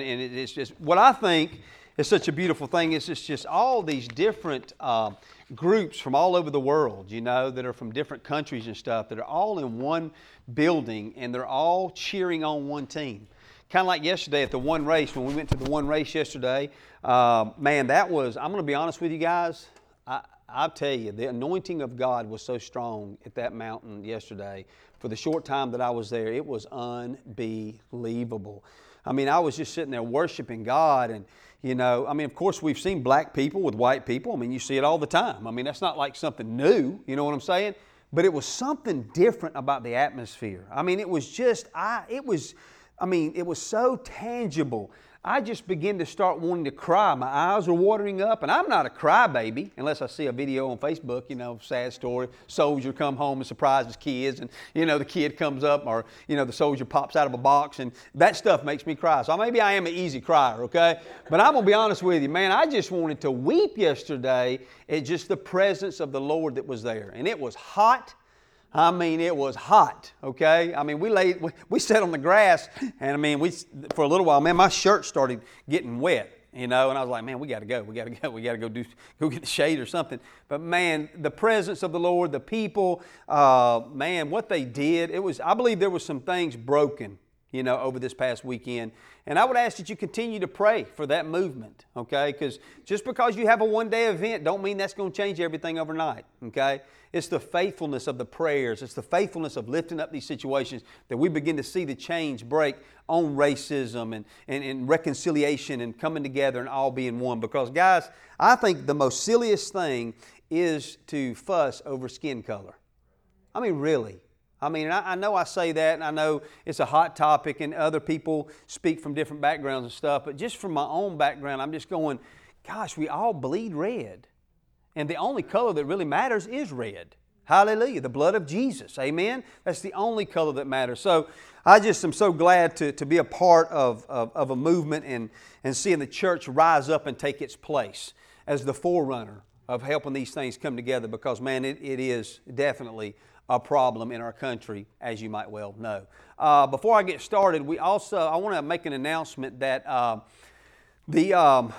And it's just what I think is such a beautiful thing is it's just all these different uh, groups from all over the world, you know, that are from different countries and stuff that are all in one building and they're all cheering on one team. Kind of like yesterday at the one race, when we went to the one race yesterday, uh, man, that was, I'm going to be honest with you guys. I, I'll tell you, the anointing of God was so strong at that mountain yesterday. For the short time that I was there, it was unbelievable. I mean, I was just sitting there worshiping God and, you know, I mean, of course, we've seen black people with white people. I mean, you see it all the time. I mean, that's not like something new, you know what I'm saying? But it was something different about the atmosphere. I mean, it was just, I, it was, I mean, it was so tangible. I just began to start wanting to cry. My eyes are watering up, and I'm not a crybaby unless I see a video on Facebook, you know, sad story. Soldier come home and surprises kids, and you know the kid comes up, or you know the soldier pops out of a box, and that stuff makes me cry. So maybe I am an easy crier, okay? But I'm gonna be honest with you, man. I just wanted to weep yesterday at just the presence of the Lord that was there, and it was hot I mean, it was hot, okay? I mean, we laid, we, we sat on the grass, and I mean, we, for a little while, man, my shirt started getting wet, you know, and I was like, man, we got to go. We got to go. We got to go do, go get the shade or something. But man, the presence of the Lord, the people, uh, man, what they did, it was, I believe there was some things broken, you know, over this past weekend. And I would ask that you continue to pray for that movement, okay? Because just because you have a one day event, don't mean that's going to change everything overnight, okay? It's the faithfulness of the prayers, it's the faithfulness of lifting up these situations that we begin to see the change break on racism and, and, and reconciliation and coming together and all being one. Because, guys, I think the most silliest thing is to fuss over skin color. I mean, really. I mean, I, I, know I say that, and I know it's a hot topic, and other people speak from different backgrounds and stuff, but just from my own background, I'm just going, gosh, we all bleed red. And the only color that really matters is red. Hallelujah. The blood of Jesus. Amen. That's the only color that matters. So I just am so glad to, to be a part of, of, of, a movement and, and seeing the church rise up and take its place as the forerunner of helping these things come together because, man, it, it is definitely a problem in our country, as you might well know. Uh, before I get started, we also, I want to make an announcement that uh, the, um,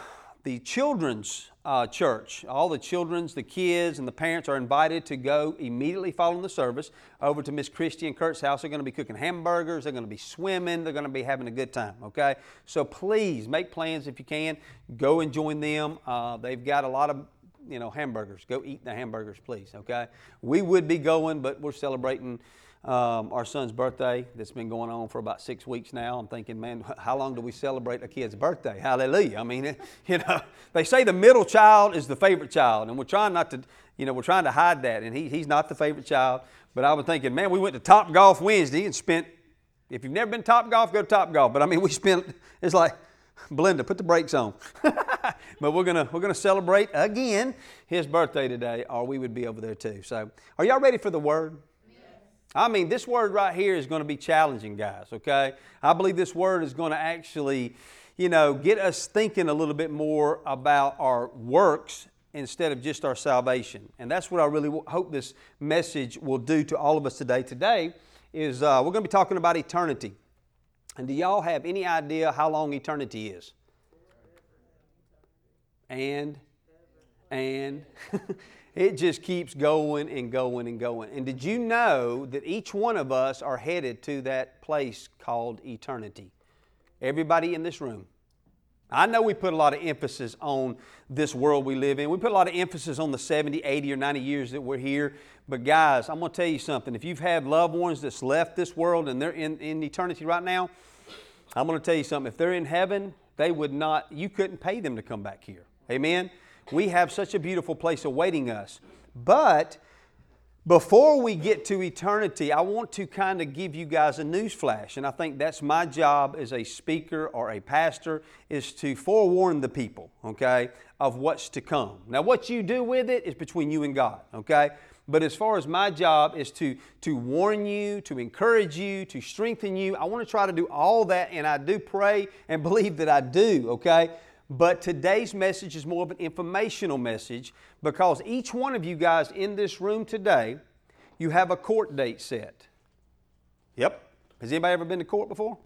the children's uh, church. All the children's, the kids, and the parents are invited to go immediately following the service over to Miss Christie and Kurt's house. They're going to be cooking hamburgers. They're going to be swimming. They're going to be having a good time. Okay, so please make plans if you can. Go and join them. Uh, they've got a lot of you know hamburgers. Go eat the hamburgers, please. Okay, we would be going, but we're celebrating um, our son's birthday that's been going on for about six weeks now. I'm thinking, man, how long do we celebrate a kid's birthday? Hallelujah. I mean, you know, they say the middle child is the favorite child, and we're trying not to, you know, we're trying to hide that, and he, he's not the favorite child. But I was thinking, man, we went to Topgolf Wednesday and spent, if you've never been Topgolf, go to Topgolf. But I mean, we spent, it's like, Belinda, put the brakes on. but we're gonna we're gonna celebrate again his birthday today, or we would be over there too. So, are y'all ready for the word? I mean, this word right here is going to be challenging, guys, okay? I believe this word is going to actually, you know, get us thinking a little bit more about our works instead of just our salvation. And that's what I really hope this message will do to all of us today. Today is uh, we're going to be talking about eternity. And do y'all have any idea how long eternity is? And, and, It just keeps going and going and going. And did you know that each one of us are headed to that place called eternity? Everybody in this room. I know we put a lot of emphasis on this world we live in. We put a lot of emphasis on the 70, 80, or 90 years that we're here. But guys, I'm going to tell you something. If you've had loved ones that's left this world and they're in, in eternity right now, I'm going to tell you something. If they're in heaven, they would not, you couldn't pay them to come back here. Amen? We have such a beautiful place awaiting us. But before we get to eternity, I want to kind of give you guys a news flash. And I think that's my job as a speaker or a pastor is to forewarn the people, okay, of what's to come. Now, what you do with it is between you and God, okay? But as far as my job is to, to warn you, to encourage you, to strengthen you, I want to try to do all that, and I do pray and believe that I do, okay? But today's message is more of an informational message because each one of you guys in this room today, you have a court date set. Yep. Has anybody ever been to court before?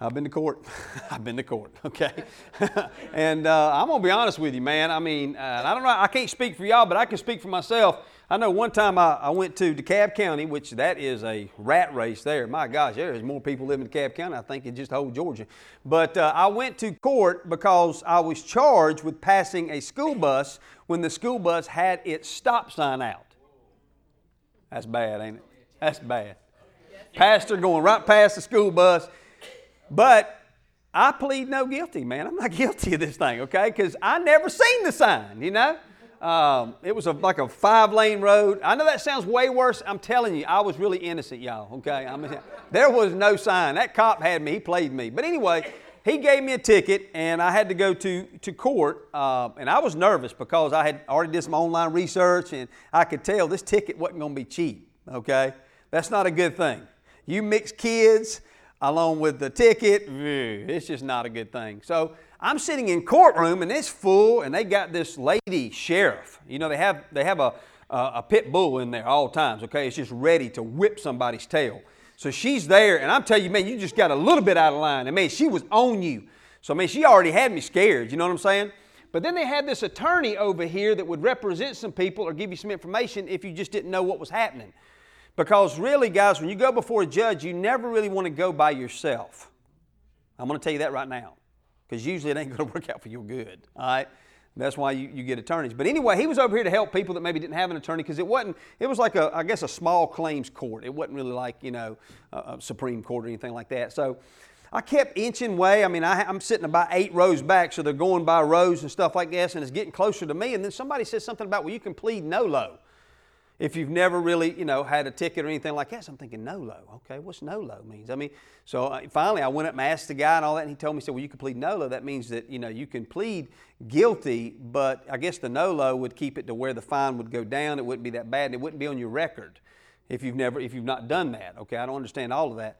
I've been to court. I've been to court, okay? and uh, I'm going to be honest with you, man. I mean, uh, I don't know, I can't speak for y'all, but I can speak for myself. I know one time I, I, went to DeKalb County, which that is a rat race there. My gosh, there's more people living in DeKalb County, I think, in just whole Georgia. But uh, I went to court because I was charged with passing a school bus when the school bus had its stop sign out. That's bad, ain't it? That's bad. Pastor going right past the school bus but I plead no guilty, man. I'm not guilty of this thing, okay? Because I never seen the sign, you know? Um, it was a, like a five lane road. I know that sounds way worse. I'm telling you, I was really innocent, y'all, okay? I mean, there was no sign. That cop had me, he played me. But anyway, he gave me a ticket and I had to go to, to court. Uh, and I was nervous because I had already did some online research and I could tell this ticket wasn't going to be cheap, okay? That's not a good thing. You mix kids, along with the ticket. It's just not a good thing. So I'm sitting in courtroom and it's full, and they got this lady sheriff. You know, they have they have a a pit bull in there all times. Okay, it's just ready to whip somebody's tail. So she's there, and I'm telling you, man, you just got a little bit out of line. And man, she was on you. So I mean, she already had me scared. You know what I'm saying? But then they had this attorney over here that would represent some people or give you some information if you just didn't know what was happening. Because really, guys, when you go before a judge, you never really want to go by yourself. I'm going to tell you that right now. Because usually it ain't going to work out for your good. All right? That's why you, you get attorneys. But anyway, he was over here to help people that maybe didn't have an attorney because it wasn't, it was like a, I guess, a small claims court. It wasn't really like, you know, a, a Supreme Court or anything like that. So I kept inching way. I mean, I, am sitting about eight rows back, so they're going by rows and stuff like this, and it's getting closer to me. And then somebody says something about, well, you can plead no nolo. If you've never really, you know, had a ticket or anything like that, so I'm thinking NOLO. Okay, what's NOLO means? I mean, so uh, finally I went up and asked the guy and all that, and he told me, he said, well, you can plead NOLO. That means that, you know, you can plead guilty, but I guess the NOLO would keep it to where the fine would go down. It wouldn't be that bad, and it wouldn't be on your record if you've never, if you've not done that. Okay, I don't understand all of that.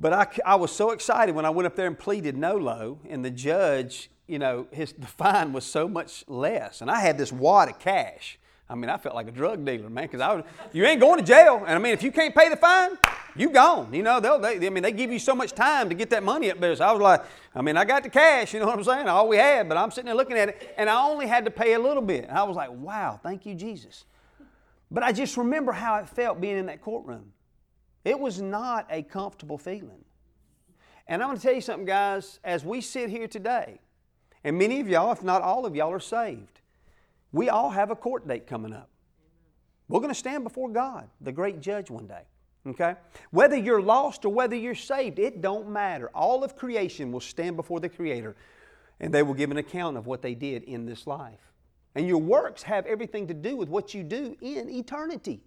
But I, I was so excited when I went up there and pleaded NOLO, and the judge, you know, his, the fine was so much less. And I had this wad of cash. I mean, I felt like a drug dealer, man, because I was, you ain't going to jail. And I mean, if you can't pay the fine, you gone. You know, they'll, they, I mean, they give you so much time to get that money up there. So I was like, I mean, I got the cash, you know what I'm saying? All we had, but I'm sitting there looking at it, and I only had to pay a little bit. And I was like, wow, thank you, Jesus. But I just remember how it felt being in that courtroom. It was not a comfortable feeling. And I'm going to tell you something, guys, as we sit here today, and many of y'all, if not all of y'all, are saved. We all have a court date coming up. We're going to stand before God, the great judge, one day. Okay? Whether you're lost or whether you're saved, it don't matter. All of creation will stand before the Creator and they will give an account of what they did in this life. And your works have everything to do with what you do in eternity.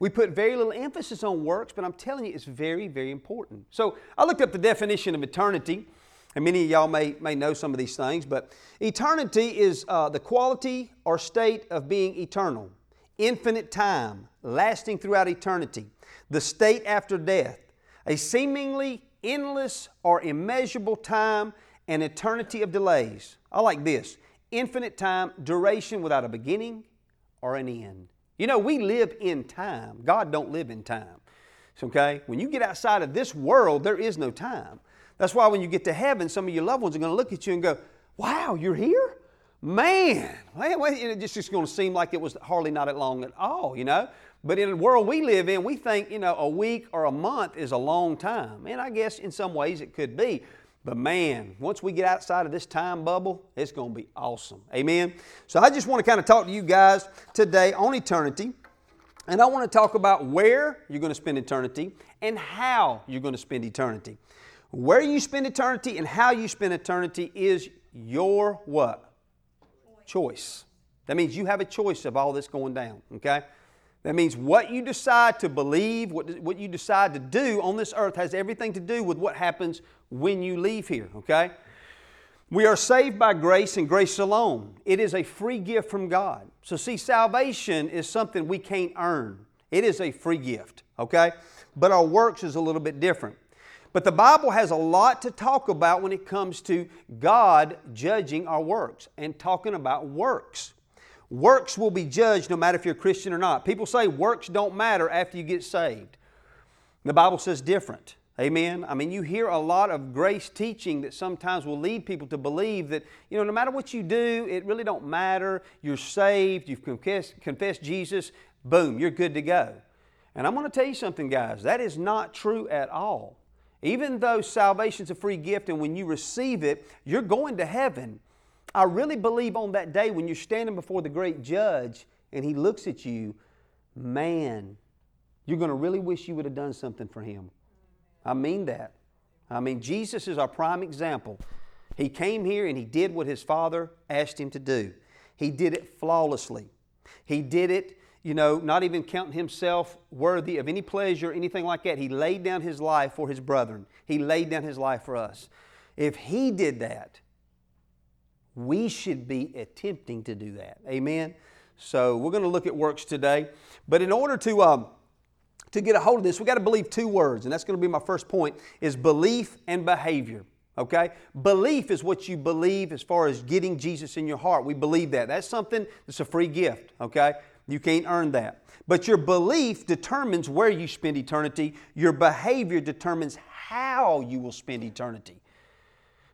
We put very little emphasis on works, but I'm telling you, it's very, very important. So I looked up the definition of eternity. And many of y'all may, may know some of these things, but eternity is uh, the quality or state of being eternal, infinite time, lasting throughout eternity, the state after death, a seemingly endless or immeasurable time, an eternity of delays. I like this infinite time, duration without a beginning or an end. You know, we live in time. God don't live in time. Okay? When you get outside of this world, there is no time. That's why when you get to heaven, some of your loved ones are going to look at you and go, Wow, you're here? Man, it's just going to seem like it was hardly not at long at all, you know? But in the world we live in, we think, you know, a week or a month is a long time. And I guess in some ways it could be. But man, once we get outside of this time bubble, it's going to be awesome. Amen? So I just want to kind of talk to you guys today on eternity. And I want to talk about where you're going to spend eternity and how you're going to spend eternity. Where you spend eternity and how you spend eternity is your what? Choice. That means you have a choice of all this going down, okay? That means what you decide to believe, what, what you decide to do on this earth has everything to do with what happens when you leave here, okay? We are saved by grace and grace alone. It is a free gift from God. So, see, salvation is something we can't earn, it is a free gift, okay? But our works is a little bit different. But the Bible has a lot to talk about when it comes to God judging our works and talking about works. Works will be judged no matter if you're a Christian or not. People say works don't matter after you get saved. The Bible says different. Amen. I mean, you hear a lot of grace teaching that sometimes will lead people to believe that, you know, no matter what you do, it really don't matter. You're saved, you've confessed, confessed Jesus, boom, you're good to go. And I'm going to tell you something, guys, that is not true at all. Even though salvation's a free gift and when you receive it, you're going to heaven, I really believe on that day when you're standing before the great judge and he looks at you, man, you're going to really wish you would have done something for him. I mean that. I mean, Jesus is our prime example. He came here and he did what his Father asked him to do. He did it flawlessly. He did it, you know, not even counting himself worthy of any pleasure, anything like that. He laid down his life for his brethren, he laid down his life for us. If he did that, we should be attempting to do that. Amen? So we're going to look at works today. But in order to. Um, to get a hold of this, we got to believe two words, and that's going to be my first point is belief and behavior. Okay? Belief is what you believe as far as getting Jesus in your heart. We believe that. That's something that's a free gift, okay? You can't earn that. But your belief determines where you spend eternity. Your behavior determines how you will spend eternity.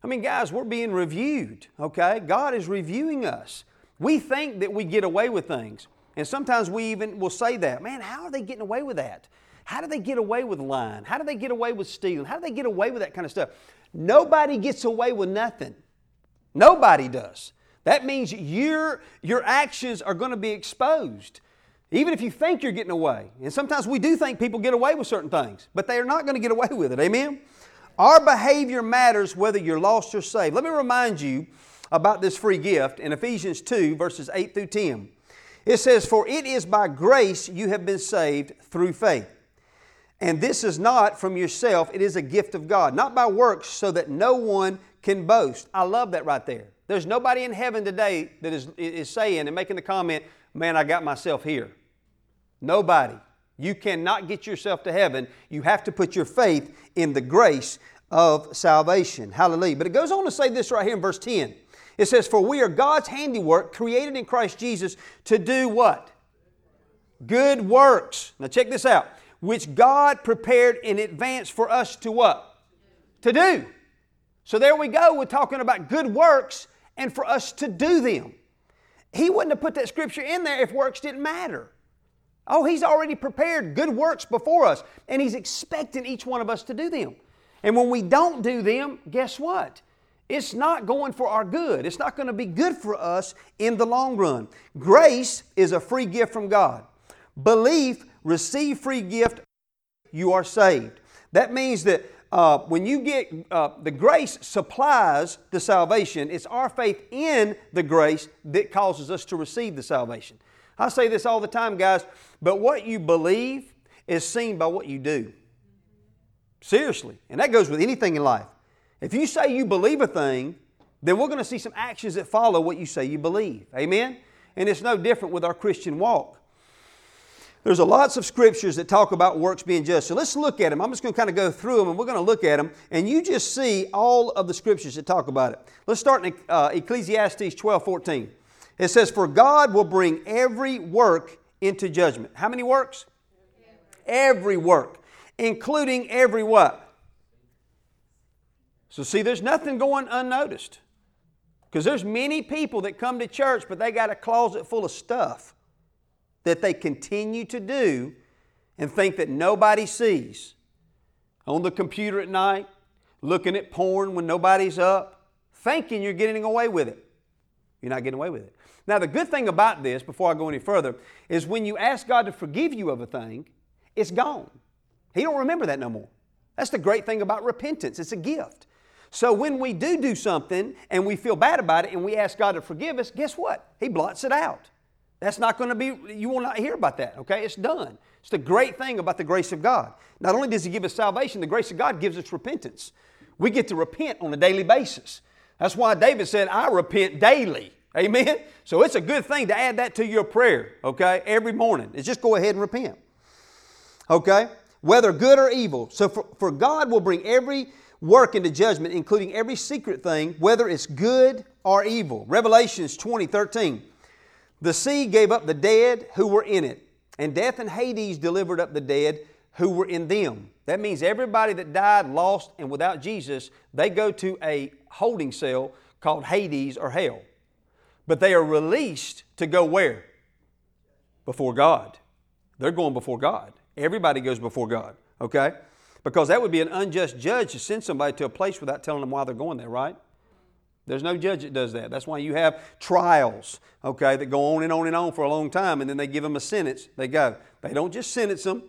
I mean, guys, we're being reviewed, okay? God is reviewing us. We think that we get away with things. And sometimes we even will say that, man, how are they getting away with that? How do they get away with lying? How do they get away with stealing? How do they get away with that kind of stuff? Nobody gets away with nothing. Nobody does. That means your, your actions are going to be exposed. Even if you think you're getting away. And sometimes we do think people get away with certain things, but they are not going to get away with it. Amen? Our behavior matters whether you're lost or saved. Let me remind you about this free gift in Ephesians 2, verses 8 through 10. It says, For it is by grace you have been saved through faith. And this is not from yourself, it is a gift of God, not by works, so that no one can boast. I love that right there. There's nobody in heaven today that is, is saying and making the comment, Man, I got myself here. Nobody. You cannot get yourself to heaven. You have to put your faith in the grace of salvation. Hallelujah. But it goes on to say this right here in verse 10. It says, For we are God's handiwork, created in Christ Jesus to do what? Good works. Now check this out. Which God prepared in advance for us to what? To do. So there we go. We're talking about good works and for us to do them. He wouldn't have put that scripture in there if works didn't matter. Oh, He's already prepared good works before us, and He's expecting each one of us to do them. And when we don't do them, guess what? it's not going for our good. It's not going to be good for us in the long run. Grace is a free gift from God. Belief, receive free gift, you are saved. That means that uh, when you get uh, the grace supplies the salvation, it's our faith in the grace that causes us to receive the salvation. I say this all the time, guys, but what you believe is seen by what you do. Seriously. And that goes with anything in life. If you say you believe a thing, then we're going to see some actions that follow what you say you believe. Amen? And it's no different with our Christian walk. There's a lots of scriptures that talk about works being just. So let's look at them. I'm just going to kind of go through them and we're going to look at them. And you just see all of the scriptures that talk about it. Let's start in uh, Ecclesiastes 12 14. It says, For God will bring every work into judgment. How many works? Every work, including every what? So, see, there's nothing going unnoticed. Because there's many people that come to church, but they got a closet full of stuff that they continue to do and think that nobody sees. On the computer at night, looking at porn when nobody's up, thinking you're getting away with it. You're not getting away with it. Now, the good thing about this, before I go any further, is when you ask God to forgive you of a thing, it's gone. He don't remember that no more. That's the great thing about repentance. It's a gift. So when we do do something and we feel bad about it and we ask God to forgive us, guess what? He blots it out. That's not going to be, you will not hear about that, okay? It's done. It's the great thing about the grace of God. Not only does He give us salvation, the grace of God gives us repentance. We get to repent on a daily basis. That's why David said, I repent daily. Amen? So it's a good thing to add that to your prayer, okay, every morning. Is just go ahead and repent. Okay? Whether good or evil. So for, for God will bring every work into judgment, including every secret thing, whether it's good or evil. Revelations 20, 13. The sea gave up the dead who were in it, and death and Hades delivered up the dead who were in them. That means everybody that died, lost, and without Jesus, they go to a holding cell called Hades or hell. But they are released to go where? Before God. They're going before God. Everybody goes before God, okay? Because that would be an unjust judge to send somebody to a place without telling them why they're going there, right? There's no judge that does that. That's why you have trials, okay, that go on and on and on for a long time, and then they give them a sentence. They go. They don't just sentence them,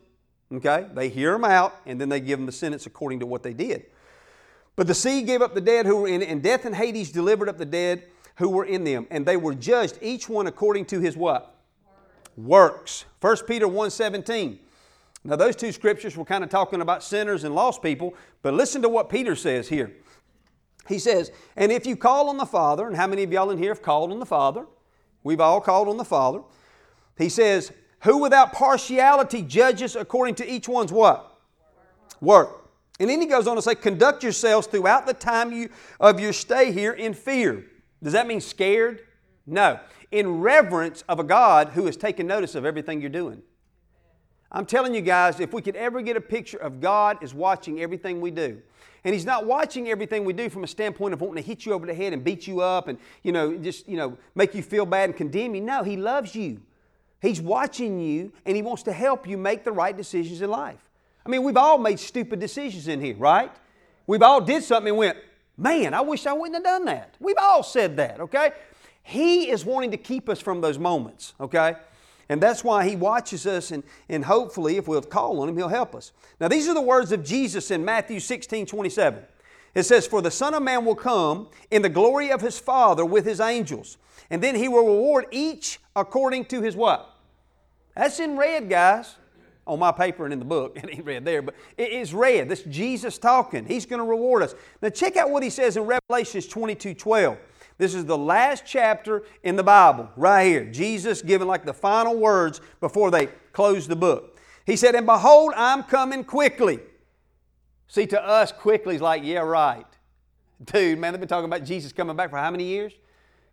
okay? They hear them out, and then they give them a sentence according to what they did. But the sea gave up the dead who were in it, and death and Hades delivered up the dead who were in them, and they were judged each one according to his what? Works. 1 Peter 1:17. Now those two scriptures were kind of talking about sinners and lost people, but listen to what Peter says here. He says, And if you call on the Father, and how many of y'all in here have called on the Father? We've all called on the Father. He says, Who without partiality judges according to each one's what? Work. And then he goes on to say, Conduct yourselves throughout the time you, of your stay here in fear. Does that mean scared? No. In reverence of a God who has taken notice of everything you're doing. I'm telling you guys, if we could ever get a picture of God is watching everything we do, and He's not watching everything we do from a standpoint of wanting to hit you over the head and beat you up and, you know, just, you know, make you feel bad and condemn you. No, He loves you. He's watching you and He wants to help you make the right decisions in life. I mean, we've all made stupid decisions in here, right? We've all did something and went, man, I wish I wouldn't have done that. We've all said that, okay? He is wanting to keep us from those moments, okay? And that's why He watches us, and, and hopefully, if we'll call on Him, He'll help us. Now, these are the words of Jesus in Matthew 16 27. It says, For the Son of Man will come in the glory of His Father with His angels, and then He will reward each according to His what? That's in red, guys. On my paper and in the book. It ain't red there, but it is red. That's Jesus talking. He's going to reward us. Now, check out what He says in Revelations 22 12. This is the last chapter in the Bible, right here. Jesus giving like the final words before they close the book. He said, And behold, I'm coming quickly. See, to us, quickly is like, yeah, right. Dude, man, they've been talking about Jesus coming back for how many years?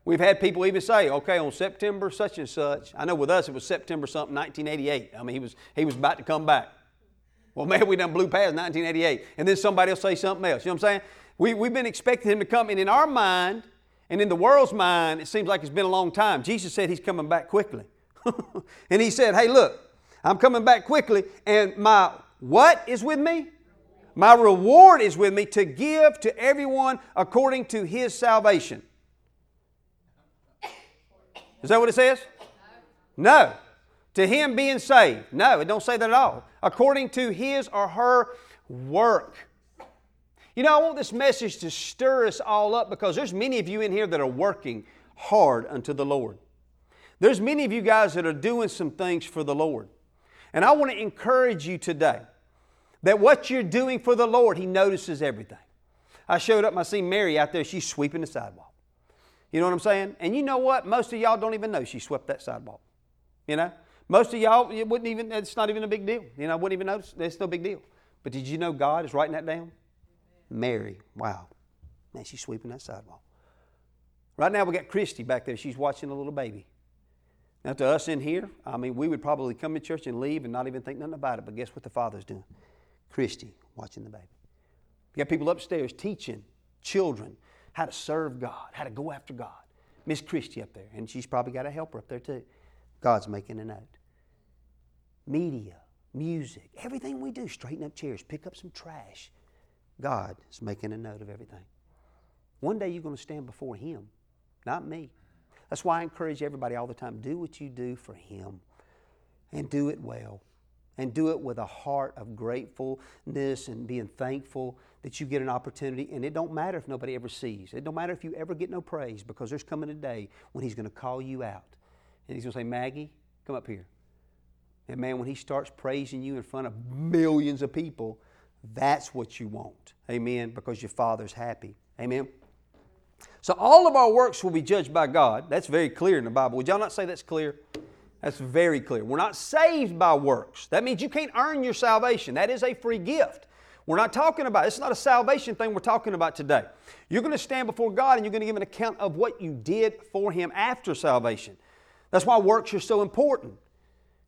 We've had people even say, okay, on September such and such. I know with us it was September something, 1988. I mean, he was, he was about to come back. Well, man, we done blew past 1988. And then somebody will say something else. You know what I'm saying? We, we've been expecting him to come, and in our mind, and in the world's mind, it seems like it's been a long time. Jesus said he's coming back quickly. and he said, Hey, look, I'm coming back quickly, and my what is with me? My reward is with me to give to everyone according to his salvation. Is that what it says? No. To him being saved. No, it don't say that at all. According to his or her work. You know, I want this message to stir us all up because there's many of you in here that are working hard unto the Lord. There's many of you guys that are doing some things for the Lord. And I want to encourage you today that what you're doing for the Lord, He notices everything. I showed up, I seen Mary out there, she's sweeping the sidewalk. You know what I'm saying? And you know what? Most of y'all don't even know she swept that sidewalk. You know? Most of y'all, it wouldn't even, it's not even a big deal. You know, I wouldn't even notice. It's no big deal. But did you know God is writing that down? Mary. Wow. Man, she's sweeping that sidewalk. Right now, we got Christy back there. She's watching a little baby. Now, to us in here, I mean, we would probably come to church and leave and not even think nothing about it. But guess what the Father's doing? Christy watching the baby. You got people upstairs teaching children how to serve God, how to go after God. Miss Christy up there, and she's probably got a helper up there too. God's making a note. Media, music, everything we do, straighten up chairs, pick up some trash, God is making a note of everything. One day you're going to stand before Him, not me. That's why I encourage everybody all the time do what you do for Him and do it well. And do it with a heart of gratefulness and being thankful that you get an opportunity. And it don't matter if nobody ever sees. It don't matter if you ever get no praise because there's coming a day when He's going to call you out. And He's going to say, Maggie, come up here. And man, when He starts praising you in front of millions of people, that's what you want. Amen. Because your Father's happy. Amen. So all of our works will be judged by God. That's very clear in the Bible. Would y'all not say that's clear? That's very clear. We're not saved by works. That means you can't earn your salvation. That is a free gift. We're not talking about, it's not a salvation thing we're talking about today. You're going to stand before God and you're going to give an account of what you did for Him after salvation. That's why works are so important.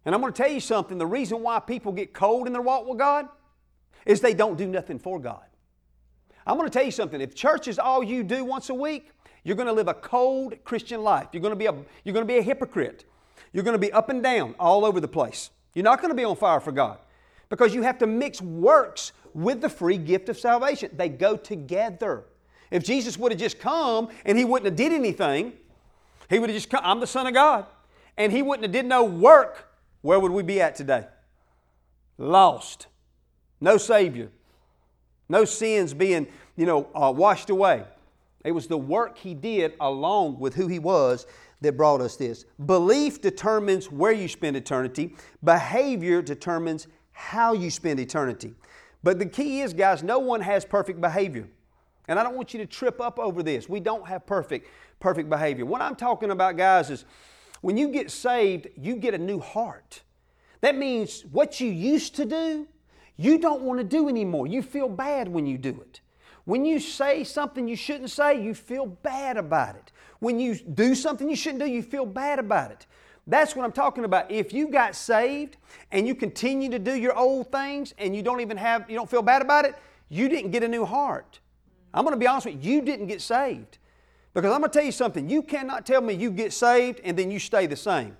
And I'm going to tell you something the reason why people get cold in their walk with God is they don't do nothing for God. I'm going to tell you something. If church is all you do once a week, you're going to live a cold Christian life. You're going to be a, you're going to be a hypocrite. You're going to be up and down all over the place. You're not going to be on fire for God because you have to mix works with the free gift of salvation. They go together. If Jesus would have just come and he wouldn't have did anything, he would have just come, I'm the Son of God, and he wouldn't have did no work, where would we be at today? Lost. No Savior. No sins being, you know, uh, washed away. It was the work he did along with who he was that brought us this. Belief determines where you spend eternity, behavior determines how you spend eternity. But the key is, guys, no one has perfect behavior. And I don't want you to trip up over this. We don't have perfect, perfect behavior. What I'm talking about, guys, is when you get saved, you get a new heart. That means what you used to do, you don't want to do anymore. You feel bad when you do it. When you say something you shouldn't say, you feel bad about it. When you do something you shouldn't do, you feel bad about it. That's what I'm talking about. If you got saved and you continue to do your old things and you don't even have, you don't feel bad about it, you didn't get a new heart. I'm going to be honest with you, you didn't get saved. Because I'm going to tell you something. You cannot tell me you get saved and then you stay the same.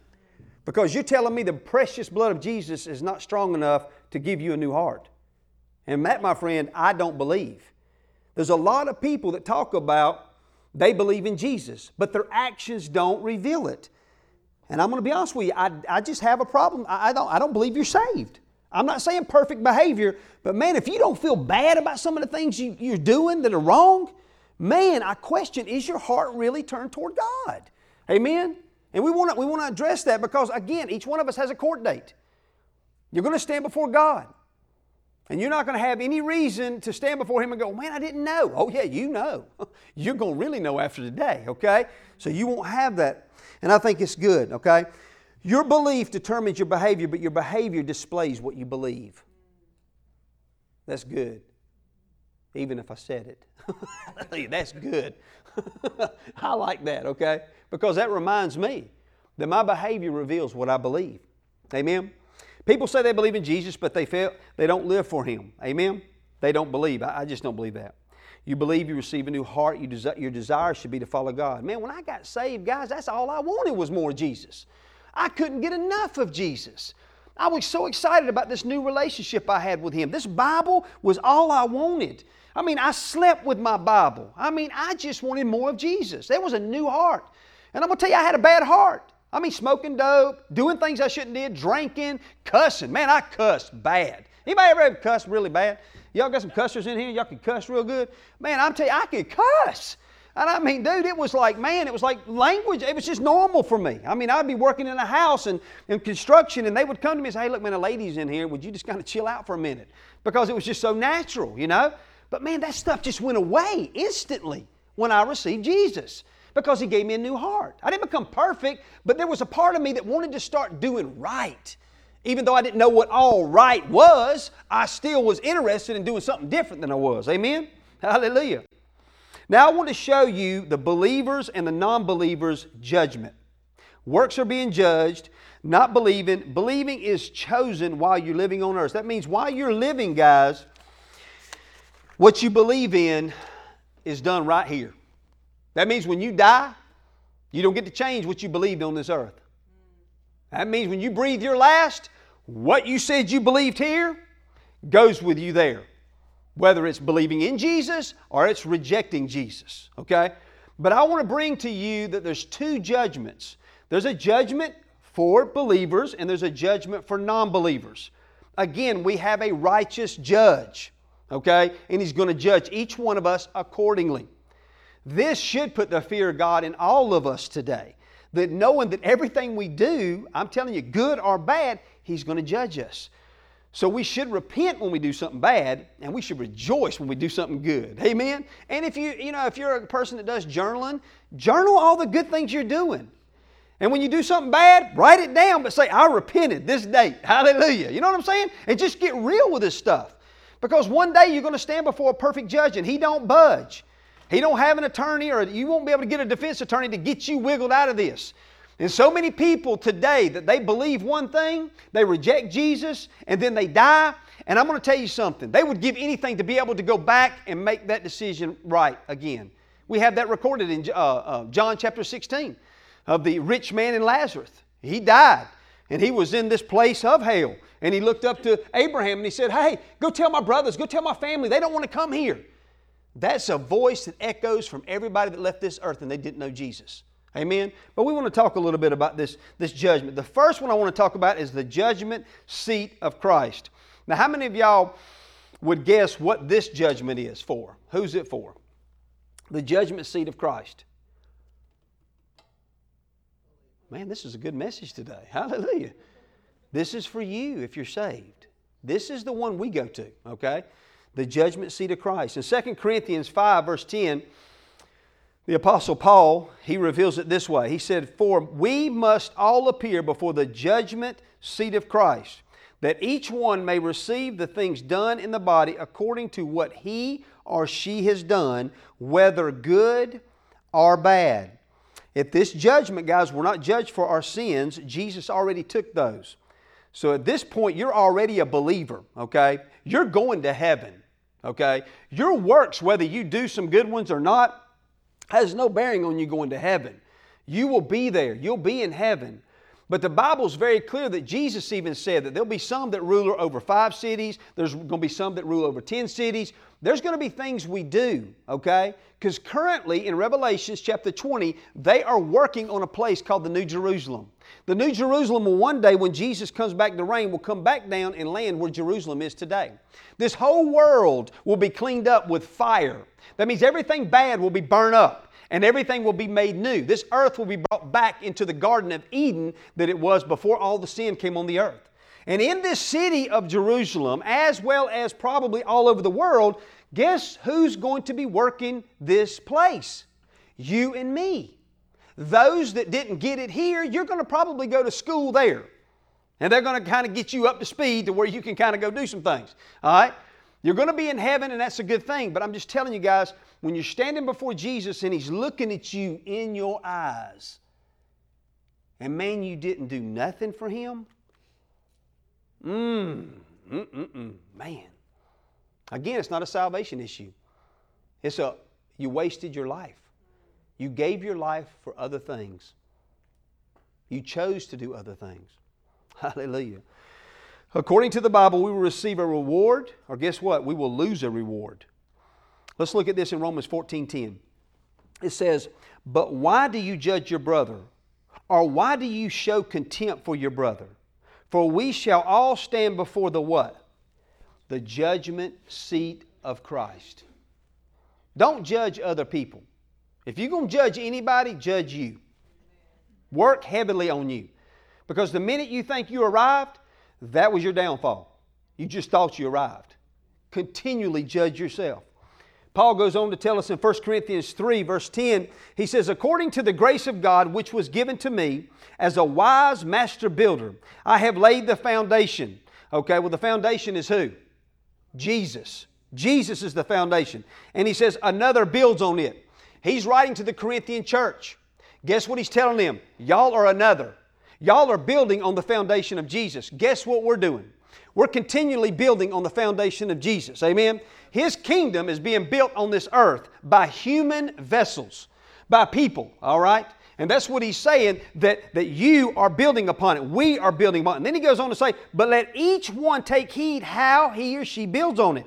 Because you're telling me the precious blood of Jesus is not strong enough to give you a new heart. And that, my friend, I don't believe. There's a lot of people that talk about they believe in Jesus, but their actions don't reveal it. And I'm going to be honest with you, I, I just have a problem. I, I, don't, I don't believe you're saved. I'm not saying perfect behavior, but man, if you don't feel bad about some of the things you, you're doing that are wrong, man, I question is your heart really turned toward God? Amen? And we want to we want to address that because, again, each one of us has a court date. You're going to stand before God. And you're not going to have any reason to stand before Him and go, man, I didn't know. Oh, yeah, you know. you're going to really know after today, okay? So you won't have that. And I think it's good, okay? Your belief determines your behavior, but your behavior displays what you believe. That's good. Even if I said it. That's good. I like that, okay? Because that reminds me that my behavior reveals what I believe. Amen? People say they believe in Jesus, but they, fail, they don't live for Him. Amen? They don't believe. I, I just don't believe that. You believe you receive a new heart. You desi- your desire should be to follow God. Man, when I got saved, guys, that's all I wanted was more Jesus. I couldn't get enough of Jesus. I was so excited about this new relationship I had with Him. This Bible was all I wanted. I mean, I slept with my Bible. I mean, I just wanted more of Jesus. There was a new heart. And I'm going to tell you, I had a bad heart. I mean, smoking dope, doing things I shouldn't did, drinking, cussing. Man, I cussed bad. Anybody ever cussed really bad? Y'all got some cussers in here? Y'all can cuss real good? Man, I'm telling you, I could cuss. And I mean, dude, it was like, man, it was like language. It was just normal for me. I mean, I'd be working in a house and in construction, and they would come to me and say, hey, look, man, a lady's in here. Would you just kind of chill out for a minute? Because it was just so natural, you know? But man, that stuff just went away instantly when I received Jesus because He gave me a new heart. I didn't become perfect, but there was a part of me that wanted to start doing right. Even though I didn't know what all right was, I still was interested in doing something different than I was. Amen? Hallelujah. Now I want to show you the believers and the non believers' judgment. Works are being judged, not believing. Believing is chosen while you're living on earth. That means while you're living, guys, what you believe in is done right here. That means when you die, you don't get to change what you believed on this earth. That means when you breathe your last, what you said you believed here goes with you there. Whether it's believing in Jesus or it's rejecting Jesus, okay? But I want to bring to you that there's two judgments. There's a judgment for believers and there's a judgment for non believers. Again, we have a righteous judge, okay? And he's going to judge each one of us accordingly. This should put the fear of God in all of us today. That knowing that everything we do, I'm telling you, good or bad, He's going to judge us. So we should repent when we do something bad, and we should rejoice when we do something good. Amen. And if you, you know, if you're a person that does journaling, journal all the good things you're doing. And when you do something bad, write it down, but say, I repented this date. Hallelujah. You know what I'm saying? And just get real with this stuff. Because one day you're going to stand before a perfect judge and he don't budge. He don't have an attorney or you won't be able to get a defense attorney to get you wiggled out of this. And so many people today that they believe one thing, they reject Jesus, and then they die. And I'm going to tell you something. They would give anything to be able to go back and make that decision right again. We have that recorded in uh, uh, John chapter 16 of the rich man and Lazarus. He died, and he was in this place of hell. And he looked up to Abraham and he said, Hey, go tell my brothers, go tell my family, they don't want to come here. That's a voice that echoes from everybody that left this earth and they didn't know Jesus. Amen. But we want to talk a little bit about this, this judgment. The first one I want to talk about is the judgment seat of Christ. Now, how many of y'all would guess what this judgment is for? Who's it for? The judgment seat of Christ. Man, this is a good message today. Hallelujah. This is for you if you're saved. This is the one we go to, okay? The judgment seat of Christ. In 2 Corinthians 5, verse 10, the Apostle Paul, he reveals it this way. He said, For we must all appear before the judgment seat of Christ, that each one may receive the things done in the body according to what he or she has done, whether good or bad. At this judgment, guys, we're not judged for our sins. Jesus already took those. So at this point, you're already a believer, okay? You're going to heaven, okay? Your works, whether you do some good ones or not, has no bearing on you going to heaven. You will be there, you'll be in heaven. But the Bible's very clear that Jesus even said that there'll be some that rule over five cities, there's going to be some that rule over 10 cities. There's going to be things we do, okay? Because currently in Revelations chapter 20, they are working on a place called the New Jerusalem. The New Jerusalem will one day, when Jesus comes back to reign, will come back down and land where Jerusalem is today. This whole world will be cleaned up with fire. That means everything bad will be burned up and everything will be made new. This earth will be brought back into the Garden of Eden that it was before all the sin came on the earth. And in this city of Jerusalem, as well as probably all over the world, guess who's going to be working this place? You and me. Those that didn't get it here, you're going to probably go to school there. And they're going to kind of get you up to speed to where you can kind of go do some things. All right? You're going to be in heaven, and that's a good thing. But I'm just telling you guys, when you're standing before Jesus and He's looking at you in your eyes, and man, you didn't do nothing for Him, mmm, mm-mm-mm, man. Again, it's not a salvation issue. It's a, you wasted your life. You gave your life for other things. You chose to do other things. Hallelujah. According to the Bible, we will receive a reward, or guess what? We will lose a reward. Let's look at this in Romans 14:10. It says, "But why do you judge your brother? Or why do you show contempt for your brother? For we shall all stand before the what? The judgment seat of Christ." Don't judge other people. If you're going to judge anybody, judge you. Work heavily on you. Because the minute you think you arrived, that was your downfall. You just thought you arrived. Continually judge yourself. Paul goes on to tell us in 1 Corinthians 3, verse 10, he says, According to the grace of God which was given to me, as a wise master builder, I have laid the foundation. Okay, well, the foundation is who? Jesus. Jesus is the foundation. And he says, Another builds on it. He's writing to the Corinthian church. Guess what he's telling them? Y'all are another. Y'all are building on the foundation of Jesus. Guess what we're doing? We're continually building on the foundation of Jesus. Amen? His kingdom is being built on this earth by human vessels, by people, all right? And that's what he's saying that, that you are building upon it. We are building upon it. And then he goes on to say, But let each one take heed how he or she builds on it.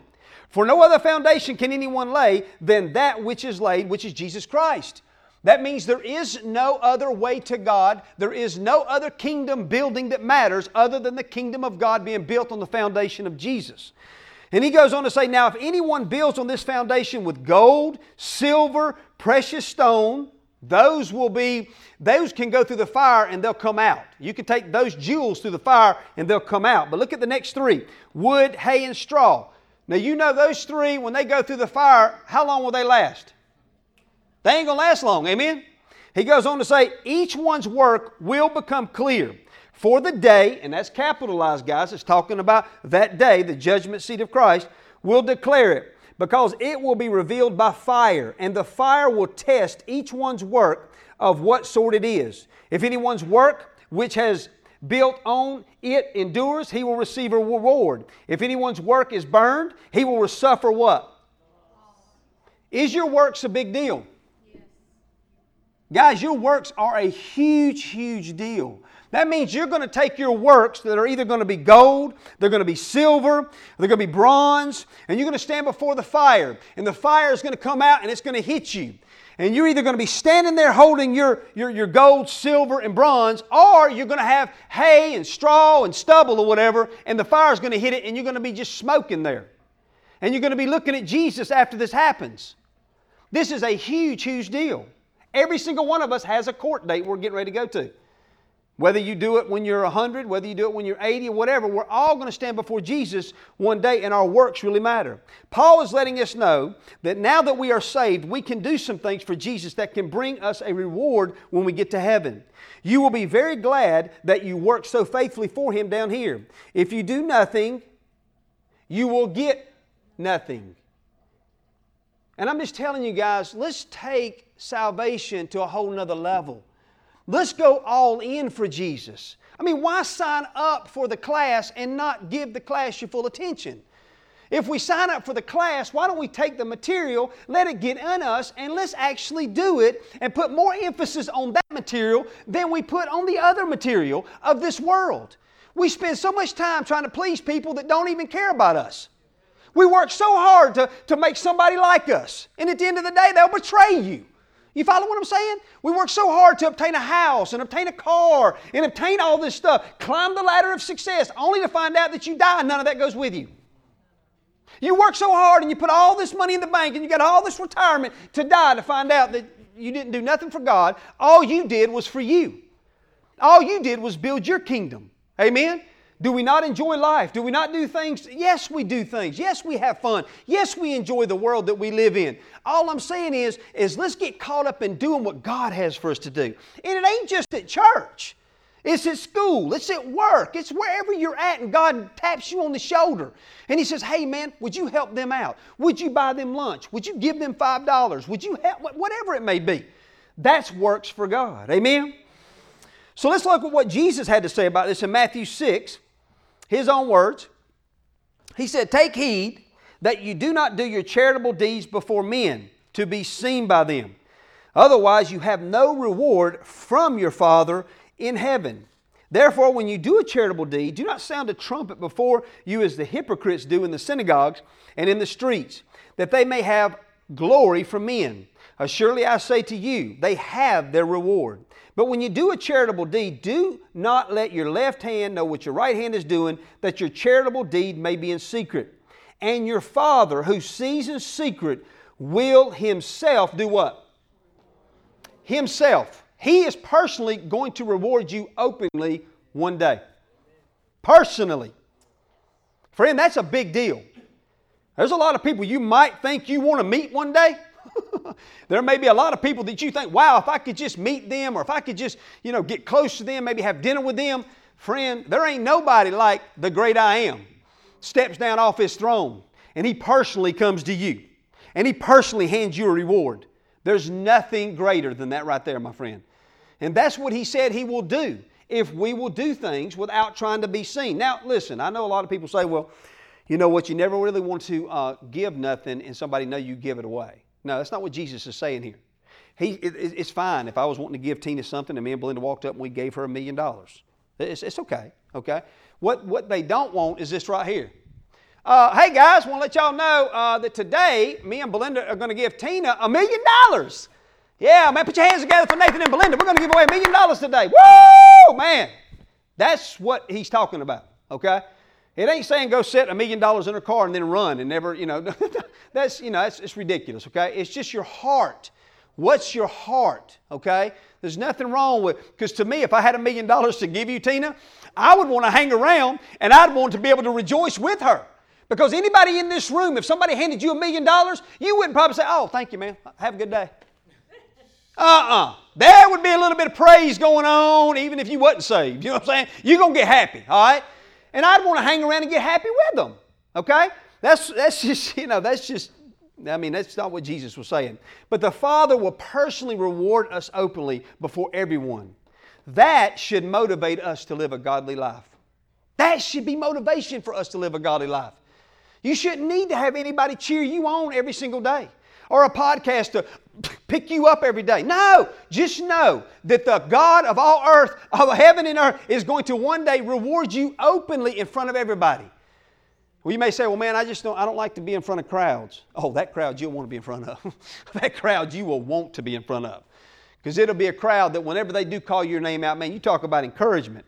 For no other foundation can anyone lay than that which is laid, which is Jesus Christ. That means there is no other way to God. There is no other kingdom building that matters other than the kingdom of God being built on the foundation of Jesus. And he goes on to say, Now, if anyone builds on this foundation with gold, silver, precious stone, those will be, those can go through the fire and they'll come out. You can take those jewels through the fire and they'll come out. But look at the next three wood, hay, and straw. Now, you know those three, when they go through the fire, how long will they last? They ain't going to last long. Amen? He goes on to say, each one's work will become clear. For the day, and that's capitalized, guys, it's talking about that day, the judgment seat of Christ, will declare it. because it will be revealed by fire, and the fire will test each one's work of what sort it is. If anyone's work which has built on it endures, he will receive a reward. If anyone's work is burned, he will suffer what? Is your works a big deal? Guys, your works are a huge, huge deal. That means you're going to take your works that are either going to be gold, they're going to be silver, they're going to be bronze, and you're going to stand before the fire. And the fire is going to come out and it's going to hit you. And you're either going to be standing there holding your, your, your gold, silver, and bronze, or you're going to have hay and straw and stubble or whatever, and the fire's going to hit it and you're going to be just smoking there. And you're going to be looking at Jesus after this happens. This is a huge, huge deal. Every single one of us has a court date we're getting ready to go to. Whether you do it when you're 100, whether you do it when you're 80, or whatever, we're all going to stand before Jesus one day, and our works really matter. Paul is letting us know that now that we are saved, we can do some things for Jesus that can bring us a reward when we get to heaven. You will be very glad that you worked so faithfully for Him down here. If you do nothing, you will get nothing. And I'm just telling you guys, let's take salvation to a whole nother level. Let's go all in for Jesus. I mean, why sign up for the class and not give the class your full attention? If we sign up for the class, why don't we take the material, let it get in us, and let's actually do it and put more emphasis on that material than we put on the other material of this world? We spend so much time trying to please people that don't even care about us. We work so hard to, to make somebody like us, and at the end of the day, they'll betray you. You follow what I'm saying? We work so hard to obtain a house and obtain a car and obtain all this stuff, climb the ladder of success, only to find out that you die and none of that goes with you. You work so hard and you put all this money in the bank and you got all this retirement to die to find out that you didn't do nothing for God. All you did was for you. All you did was build your kingdom. Amen? Do we not enjoy life? Do we not do things? Yes, we do things. Yes, we have fun. Yes, we enjoy the world that we live in. All I'm saying is, is let's get caught up in doing what God has for us to do. And it ain't just at church. It's at school. It's at work. It's wherever you're at, and God taps you on the shoulder. And He says, Hey, man, would you help them out? Would you buy them lunch? Would you give them $5? Would you help? Whatever it may be. That's works for God. Amen? So let's look at what Jesus had to say about this in Matthew 6, his own words. He said, Take heed that you do not do your charitable deeds before men to be seen by them. Otherwise, you have no reward from your Father in heaven. Therefore, when you do a charitable deed, do not sound a trumpet before you as the hypocrites do in the synagogues and in the streets, that they may have glory from men. Assuredly, I say to you, they have their reward. But when you do a charitable deed, do not let your left hand know what your right hand is doing, that your charitable deed may be in secret. And your Father, who sees in secret, will Himself do what? Himself. He is personally going to reward you openly one day. Personally. Friend, that's a big deal. There's a lot of people you might think you want to meet one day. there may be a lot of people that you think, wow, if I could just meet them or if I could just, you know, get close to them, maybe have dinner with them. Friend, there ain't nobody like the great I am steps down off his throne and he personally comes to you and he personally hands you a reward. There's nothing greater than that right there, my friend. And that's what he said he will do if we will do things without trying to be seen. Now, listen, I know a lot of people say, well, you know what, you never really want to uh, give nothing and somebody know you give it away. No, that's not what Jesus is saying here. He, it, it's fine if I was wanting to give Tina something and me and Belinda walked up and we gave her a million dollars. It's, it's okay, okay? What, what they don't want is this right here. Uh, hey guys, want to let y'all know uh, that today me and Belinda are going to give Tina a million dollars. Yeah, man, put your hands together for Nathan and Belinda. We're going to give away a million dollars today. Woo, man. That's what he's talking about, okay? It ain't saying go set a million dollars in a car and then run and never, you know, that's, you know, that's, it's ridiculous, okay? It's just your heart. What's your heart, okay? There's nothing wrong with, because to me, if I had a million dollars to give you, Tina, I would want to hang around and I'd want to be able to rejoice with her. Because anybody in this room, if somebody handed you a million dollars, you wouldn't probably say, oh, thank you, man. Have a good day. Uh-uh. There would be a little bit of praise going on, even if you wasn't saved. You know what I'm saying? You're going to get happy, all right? And I'd want to hang around and get happy with them. Okay? That's, that's just, you know, that's just I mean, that's not what Jesus was saying. But the Father will personally reward us openly before everyone. That should motivate us to live a godly life. That should be motivation for us to live a godly life. You shouldn't need to have anybody cheer you on every single day or a podcast to pick you up every day. No, just know that the God of all earth, of heaven and earth, is going to one day reward you openly in front of everybody. Well, you may say, well, man, I just don't, I don't like to be in front of crowds. Oh, that crowd you'll want to be in front of. that crowd you will want to be in front of. Because it'll be a crowd that whenever they do call your name out, man, you talk about encouragement.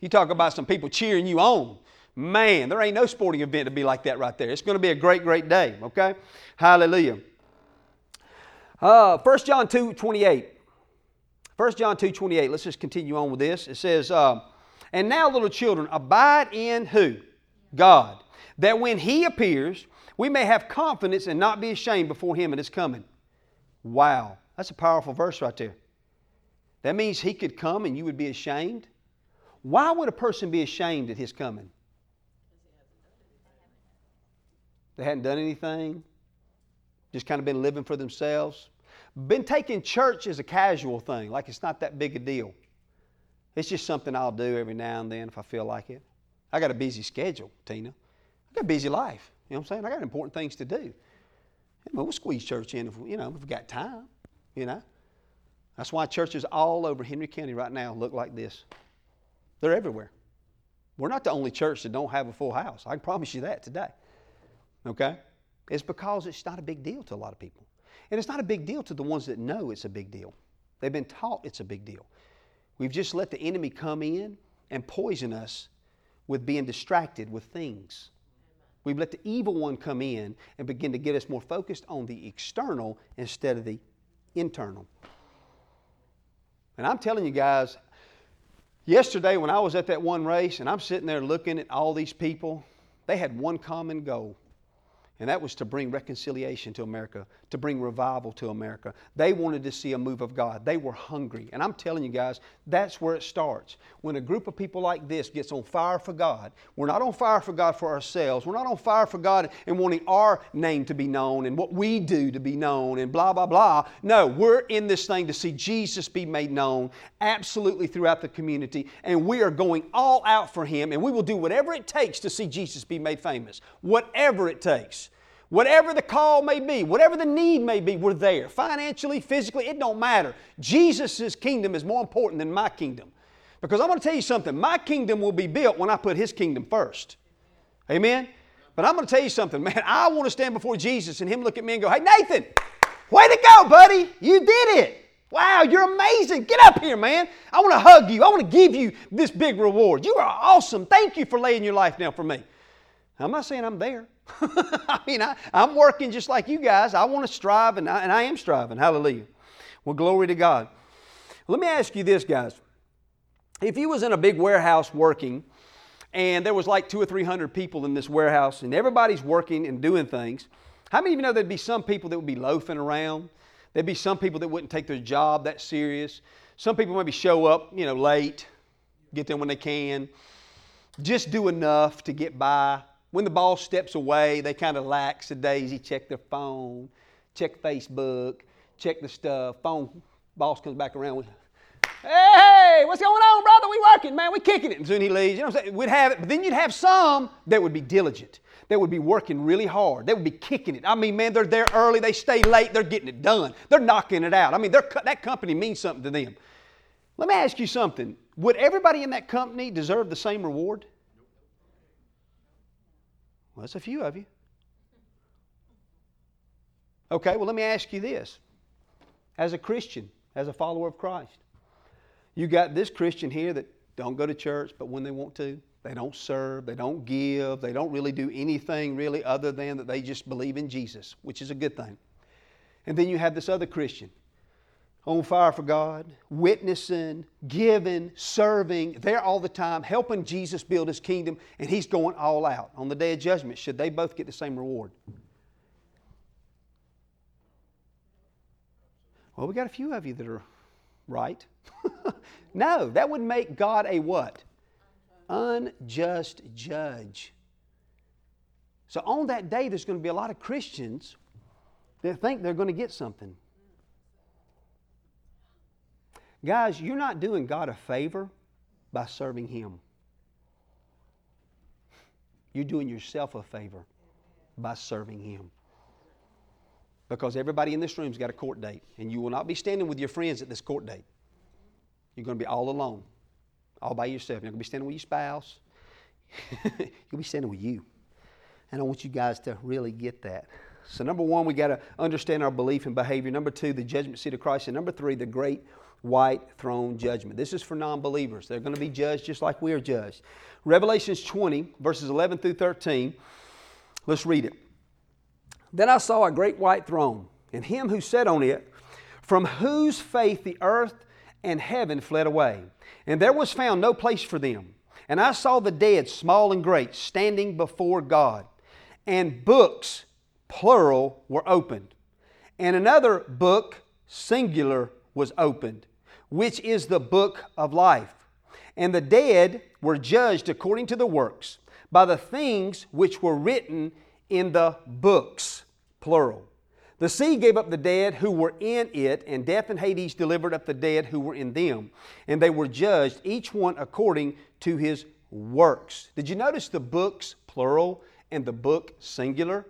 You talk about some people cheering you on. Man, there ain't no sporting event to be like that right there. It's going to be a great, great day, okay? Hallelujah. Uh, 1 John 2 28. 1 John 2 28. Let's just continue on with this. It says, uh, And now, little children, abide in who? God that when He appears, we may have confidence and not be ashamed before Him at His coming. Wow, that's a powerful verse right there. That means He could come and you would be ashamed. Why would a person be ashamed at His coming? They hadn't done anything, just kind of been living for themselves, been taking church as a casual thing, like it's not that big a deal. It's just something I'll do every now and then if I feel like it. I got a busy schedule, Tina I got a busy life. You know what I'm saying? I got important things to do. we'll squeeze church in if, you know, if we've got time, you know. That's why churches all over Henry County right now look like this. They're everywhere. We're not the only church that don't have a full house. I can promise you that today. Okay? It's because it's not a big deal to a lot of people. And it's not a big deal to the ones that know it's a big deal. They've been taught it's a big deal. We've just let the enemy come in and poison us with being distracted with things. We've let the evil one come in and begin to get us more focused on the external instead of the internal. And I'm telling you guys, yesterday when I was at that one race and I'm sitting there looking at all these people, they had one common goal. And that was to bring reconciliation to America, to bring revival to America. They wanted to see a move of God. They were hungry. And I'm telling you guys, that's where it starts. When a group of people like this gets on fire for God, we're not on fire for God for ourselves. We're not on fire for God and wanting our name to be known and what we do to be known and blah, blah, blah. No, we're in this thing to see Jesus be made known absolutely throughout the community. And we are going all out for Him and we will do whatever it takes to see Jesus be made famous. Whatever it takes. Whatever the call may be, whatever the need may be, we're there. Financially, physically, it don't matter. Jesus' kingdom is more important than my kingdom. Because I'm going to tell you something, my kingdom will be built when I put His kingdom first. Amen? But I'm going to tell you something, man. I want to stand before Jesus and Him look at me and go, Hey, Nathan, way to go, buddy. You did it. Wow, you're amazing. Get up here, man. I want to hug you. I want to give you this big reward. You are awesome. Thank you for laying your life down for me. I'm not saying I'm there. I mean, I, am working just like you guys. I want to strive, and I, and I am striving. Hallelujah. Well, glory to God. Let me ask you this, guys. If you was in a big warehouse working, and there was like two or three hundred people in this warehouse, and everybody's working and doing things, how many of you know there'd be some people that would be loafing around? There'd be some people that wouldn't take their job that serious. Some people maybe show up, you know, late, get there when they can, just do enough to get by. When the boss steps away, they kind of lax a daisy, check their phone, check Facebook, check the stuff. Phone boss comes back around with, hey, what's going on, brother? We working, man. We kicking it. And soon he leaves. You know what I'm saying? We'd have it, but then you'd have some that would be diligent. That would be working really hard. They would be kicking it. I mean, man, they're there early. They stay late. They're getting it done. They're knocking it out. I mean, that company means something to them. Let me ask you something. Would everybody in that company deserve the same reward? Well, that's a few of you. Okay, well, let me ask you this. As a Christian, as a follower of Christ, you got this Christian here that don't go to church, but when they want to, they don't serve, they don't give, they don't really do anything really other than that they just believe in Jesus, which is a good thing. And then you have this other Christian on fire for God, witnessing, giving, serving, there all the time, helping Jesus build his kingdom, and he's going all out. On the day of judgment, should they both get the same reward? Well, we got a few of you that are right. no, that would make God a what? Unjust judge. So on that day, there's going to be a lot of Christians that think they're going to get something. Guys, you're not doing God a favor by serving Him. You're doing yourself a favor by serving Him. Because everybody in this room's got a court date, and you will not be standing with your friends at this court date. You're going to be all alone, all by yourself. You're going to be standing with your spouse. You'll be standing with you. And I want you guys to really get that. So, number one, we got to understand our belief and behavior. Number two, the judgment seat of Christ. And number three, the great white throne judgment. This is for non believers. They're going to be judged just like we are judged. Revelations 20, verses 11 through 13. Let's read it. Then I saw a great white throne, and him who sat on it, from whose faith the earth and heaven fled away. And there was found no place for them. And I saw the dead, small and great, standing before God. And books, plural, were opened. And another book, singular, was opened, which is the book of life. And the dead were judged according to the works by the things which were written in the books, plural. The sea gave up the dead who were in it, and death and Hades delivered up the dead who were in them. And they were judged, each one according to his works. Did you notice the books, plural, and the book, singular?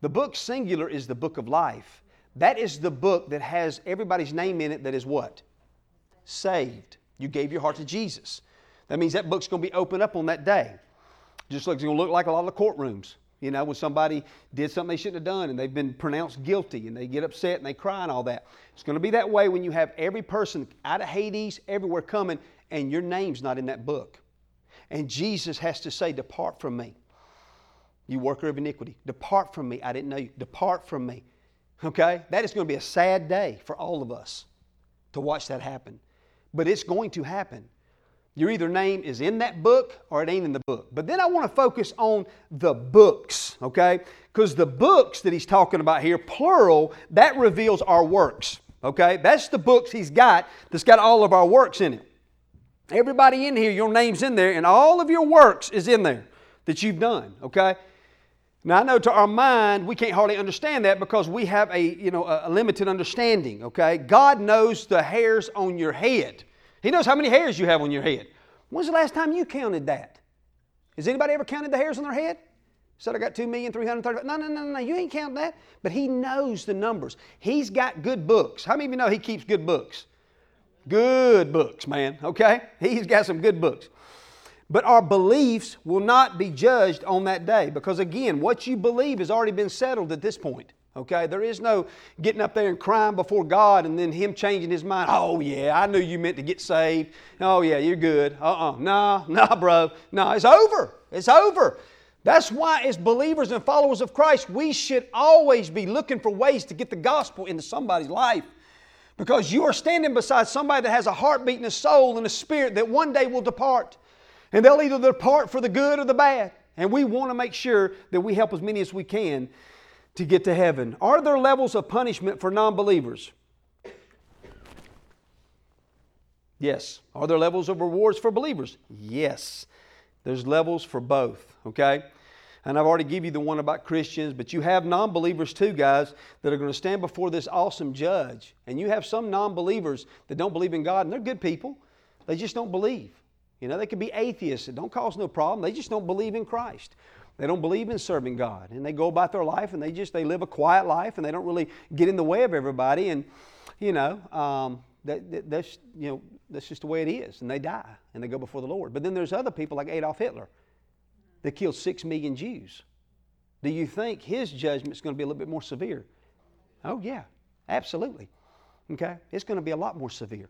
The book, singular, is the book of life. That is the book that has everybody's name in it that is what? Saved. You gave your heart to Jesus. That means that book's going to be opened up on that day. Just like it's going to look like a lot of the courtrooms. You know, when somebody did something they shouldn't have done and they've been pronounced guilty and they get upset and they cry and all that. It's going to be that way when you have every person out of Hades, everywhere coming, and your name's not in that book. And Jesus has to say, Depart from me, you worker of iniquity. Depart from me. I didn't know you. Depart from me. Okay? That is going to be a sad day for all of us to watch that happen. But it's going to happen. Your either name is in that book or it ain't in the book. But then I want to focus on the books, okay? Because the books that he's talking about here, plural, that reveals our works, okay? That's the books he's got that's got all of our works in it. Everybody in here, your name's in there, and all of your works is in there that you've done, okay? Now I know to our mind we can't hardly understand that because we have a you know a limited understanding. Okay, God knows the hairs on your head. He knows how many hairs you have on your head. When's the last time you counted that? Has anybody ever counted the hairs on their head? Said I got two million three hundred thirty. No, no, no, no. You ain't counting that. But He knows the numbers. He's got good books. How many of you know He keeps good books? Good books, man. Okay, He's got some good books. But our beliefs will not be judged on that day because, again, what you believe has already been settled at this point. Okay? There is no getting up there and crying before God and then Him changing His mind. Oh, yeah, I knew you meant to get saved. Oh, yeah, you're good. Uh uh-uh. uh. Nah, nah, bro. Nah, it's over. It's over. That's why, as believers and followers of Christ, we should always be looking for ways to get the gospel into somebody's life. Because you are standing beside somebody that has a heartbeat and a soul and a spirit that one day will depart. And they'll either depart for the good or the bad. And we want to make sure that we help as many as we can to get to heaven. Are there levels of punishment for non believers? Yes. Are there levels of rewards for believers? Yes. There's levels for both, okay? And I've already given you the one about Christians, but you have non believers too, guys, that are going to stand before this awesome judge. And you have some non believers that don't believe in God, and they're good people. They just don't believe. You know, they could be atheists. It don't cause no problem. They just don't believe in Christ. They don't believe in serving God. And they go about their life and they just, they live a quiet life and they don't really get in the way of everybody. And, you know, um, that, that, that's, you know, that's just the way it is. And they die and they go before the Lord. But then there's other people like Adolf Hitler that killed six million Jews. Do you think his judgment is going to be a little bit more severe? Oh, yeah, absolutely. Okay? It's going to be a lot more severe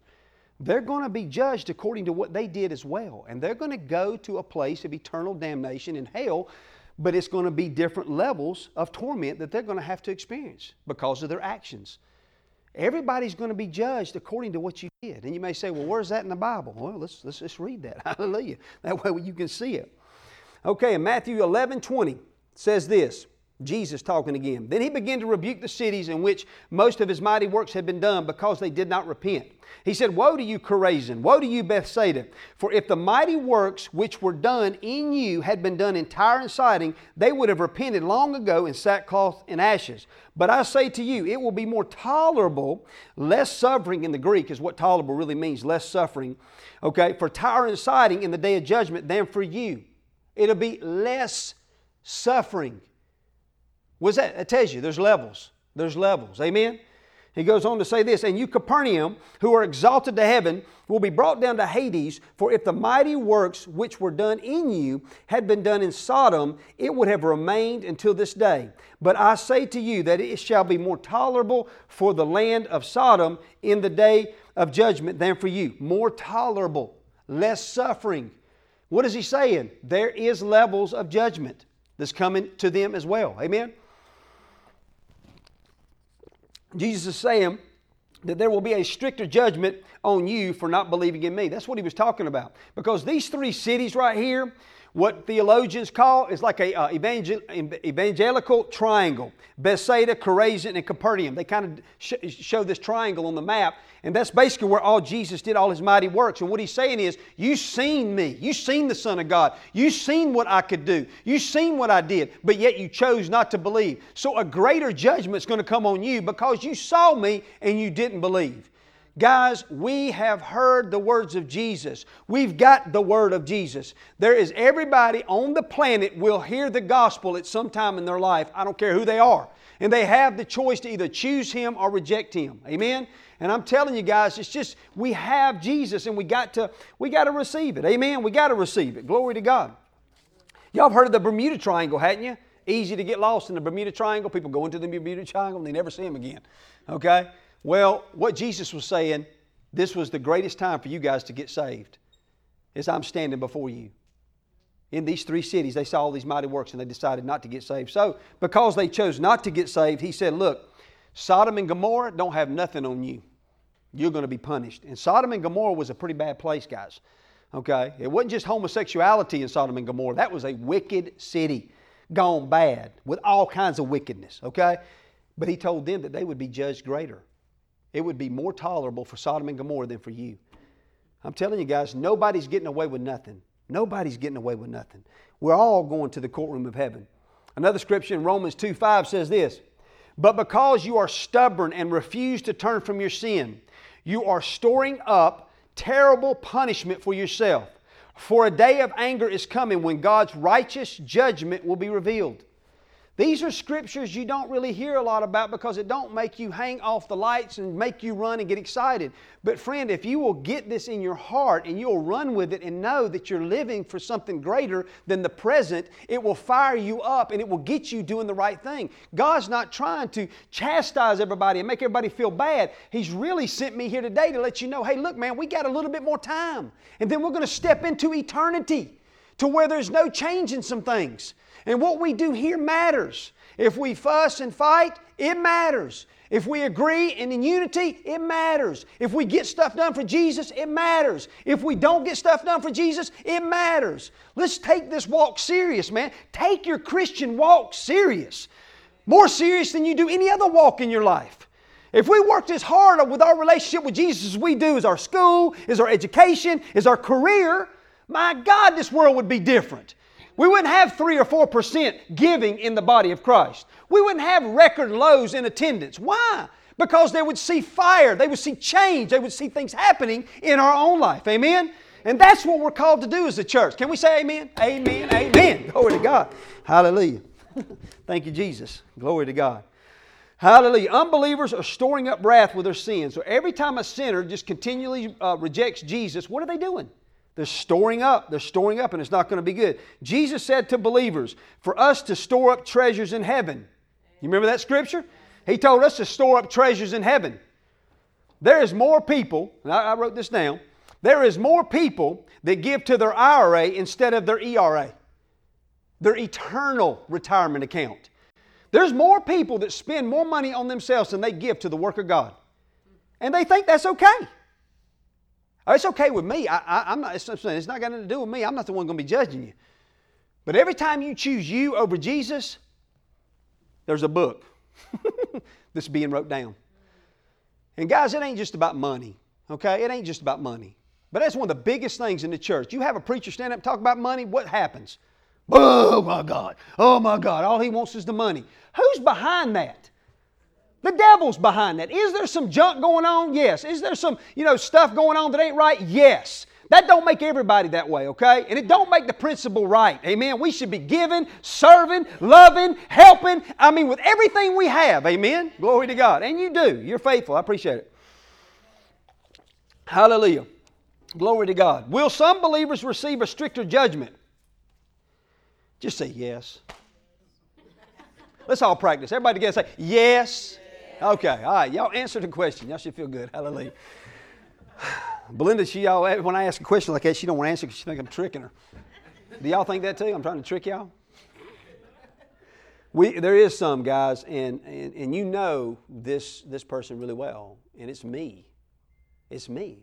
they're going to be judged according to what they did as well. And they're going to go to a place of eternal damnation in hell, but it's going to be different levels of torment that they're going to have to experience because of their actions. Everybody's going to be judged according to what you did. And you may say, well, where's that in the Bible? Well, let's, let's just read that. Hallelujah. That way you can see it. Okay, in Matthew 11 20 says this Jesus talking again. Then he began to rebuke the cities in which most of his mighty works had been done because they did not repent. He said, Woe to you, Chorazin! Woe to you, Bethsaida! For if the mighty works which were done in you had been done in Tyre and Sidon, they would have repented long ago in sackcloth and ashes. But I say to you, it will be more tolerable, less suffering in the Greek is what tolerable really means, less suffering, okay, for Tyre and Sidon in the day of judgment than for you. It'll be less suffering. What's that? It tells you there's levels. There's levels. Amen? He goes on to say this, and you, Capernaum, who are exalted to heaven, will be brought down to Hades. For if the mighty works which were done in you had been done in Sodom, it would have remained until this day. But I say to you that it shall be more tolerable for the land of Sodom in the day of judgment than for you. More tolerable, less suffering. What is he saying? There is levels of judgment that's coming to them as well. Amen? Jesus is saying that there will be a stricter judgment on you for not believing in me. That's what he was talking about. Because these three cities right here, what theologians call is like a uh, evangel- evangelical triangle Bethsaida, Chorazin, and Capernaum. They kind of sh- show this triangle on the map, and that's basically where all Jesus did all his mighty works. And what he's saying is, you've seen me. you've seen the Son of God. you've seen what I could do. you've seen what I did, but yet you chose not to believe. So a greater judgment's going to come on you because you saw me and you didn't believe. Guys, we have heard the words of Jesus. We've got the word of Jesus. There is everybody on the planet will hear the gospel at some time in their life. I don't care who they are. And they have the choice to either choose him or reject him. Amen? And I'm telling you guys, it's just we have Jesus and we got to we got to receive it. Amen. We got to receive it. Glory to God. Y'all have heard of the Bermuda Triangle, hadn't you? Easy to get lost in the Bermuda Triangle. People go into the Bermuda Triangle and they never see him again. Okay? Well, what Jesus was saying, this was the greatest time for you guys to get saved, is I'm standing before you. In these three cities, they saw all these mighty works and they decided not to get saved. So, because they chose not to get saved, he said, Look, Sodom and Gomorrah don't have nothing on you. You're going to be punished. And Sodom and Gomorrah was a pretty bad place, guys. Okay? It wasn't just homosexuality in Sodom and Gomorrah, that was a wicked city, gone bad, with all kinds of wickedness. Okay? But he told them that they would be judged greater it would be more tolerable for Sodom and Gomorrah than for you. I'm telling you guys, nobody's getting away with nothing. Nobody's getting away with nothing. We're all going to the courtroom of heaven. Another scripture in Romans 2 5 says this But because you are stubborn and refuse to turn from your sin, you are storing up terrible punishment for yourself. For a day of anger is coming when God's righteous judgment will be revealed. These are scriptures you don't really hear a lot about because it don't make you hang off the lights and make you run and get excited. But friend, if you will get this in your heart and you'll run with it and know that you're living for something greater than the present, it will fire you up and it will get you doing the right thing. God's not trying to chastise everybody and make everybody feel bad. He's really sent me here today to let you know, hey, look, man, we got a little bit more time. And then we're going to step into eternity to where there's no change in some things. And what we do here matters. If we fuss and fight, it matters. If we agree and in unity, it matters. If we get stuff done for Jesus, it matters. If we don't get stuff done for Jesus, it matters. Let's take this walk serious, man. Take your Christian walk serious. More serious than you do any other walk in your life. If we worked as hard with our relationship with Jesus as we do as our school, as our education, as our career, my God, this world would be different. We wouldn't have 3 or 4% giving in the body of Christ. We wouldn't have record lows in attendance. Why? Because they would see fire, they would see change, they would see things happening in our own life. Amen? And that's what we're called to do as a church. Can we say amen? Amen, amen. Glory to God. Hallelujah. Thank you, Jesus. Glory to God. Hallelujah. Unbelievers are storing up wrath with their sins. So every time a sinner just continually uh, rejects Jesus, what are they doing? They're storing up. They're storing up, and it's not going to be good. Jesus said to believers, for us to store up treasures in heaven. You remember that scripture? He told us to store up treasures in heaven. There is more people, and I, wrote this down, there is more people that give to their IRA instead of their ERA, their eternal retirement account. There's more people that spend more money on themselves than they give to the work of God. And they think that's okay. Oh, it's okay with me. I, am not, it's, it's not got nothing to do with me. I'm not the one going to be judging you. But every time you choose you over Jesus, there's a book that's being wrote down. And guys, it ain't just about money, okay? It ain't just about money. But that's one of the biggest things in the church. You have a preacher stand up and talk about money, what happens? Oh my God. Oh my God. All he wants is the money. Who's behind that? The devil's behind that. Is there some junk going on? Yes. Is there some, you know, stuff going on that ain't right? Yes. That don't make everybody that way, okay? And it don't make the principle right. Amen. We should be giving, serving, loving, helping. I mean, with everything we have. Amen. Glory to God. And you do. You're faithful. I appreciate it. Hallelujah. Glory to God. Will some believers receive a stricter judgment? Just say yes. Let's all practice. Everybody together say yes. Okay, all right. Y'all answer the question. Y'all should feel good. Hallelujah. Belinda, she y'all, when I ask a question like that, she don't want to answer because she think I'm tricking her. Do y'all think that too? I'm trying to trick y'all. We, there is some guys, and, and, and you know this, this person really well, and it's me. It's me.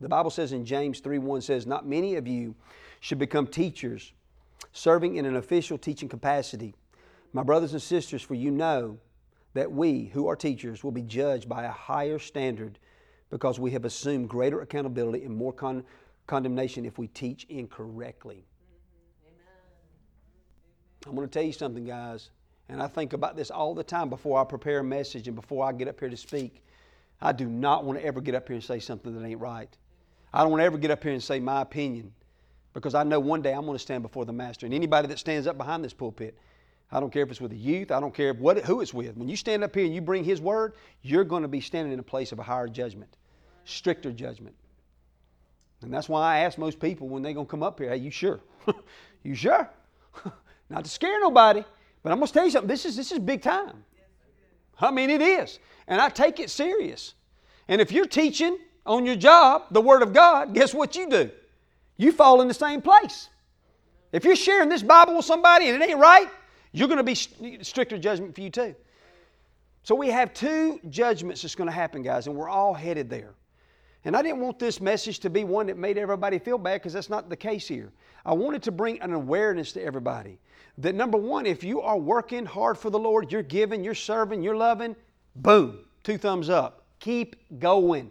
The Bible says in James 3 1 says, Not many of you should become teachers, serving in an official teaching capacity. My brothers and sisters, for you know that we, who are teachers, will be judged by a higher standard because we have assumed greater accountability and more con- condemnation if we teach incorrectly. Mm-hmm. I'm going to tell you something, guys, and I think about this all the time before I prepare a message and before I get up here to speak. I do not want to ever get up here and say something that ain't right. I don't want to ever get up here and say my opinion because I know one day I'm going to stand before the Master. And anybody that stands up behind this pulpit, I don't care if it's with the youth, I don't care what, who it's with. When you stand up here and you bring His Word, you're going to be standing in a place of a higher judgment, stricter judgment. And that's why I ask most people when they're going to come up here, hey, you sure? you sure? Not to scare nobody, but I'm going to tell you something. This is, this is big time. I mean, it is. And I take it serious. And if you're teaching on your job the Word of God, guess what you do? You fall in the same place. If you're sharing this Bible with somebody and it ain't right, you're going to be stricter judgment for you too. So we have two judgments that's going to happen, guys, and we're all headed there. And I didn't want this message to be one that made everybody feel bad because that's not the case here. I wanted to bring an awareness to everybody that number one, if you are working hard for the Lord, you're giving, you're serving, you're loving, boom, two thumbs up. Keep going.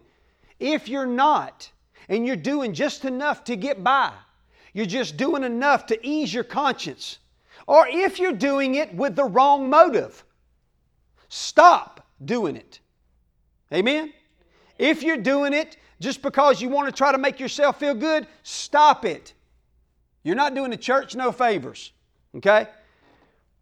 If you're not, and you're doing just enough to get by, you're just doing enough to ease your conscience, or if you're doing it with the wrong motive, stop doing it. Amen? If you're doing it just because you want to try to make yourself feel good, stop it. You're not doing the church no favors. Okay?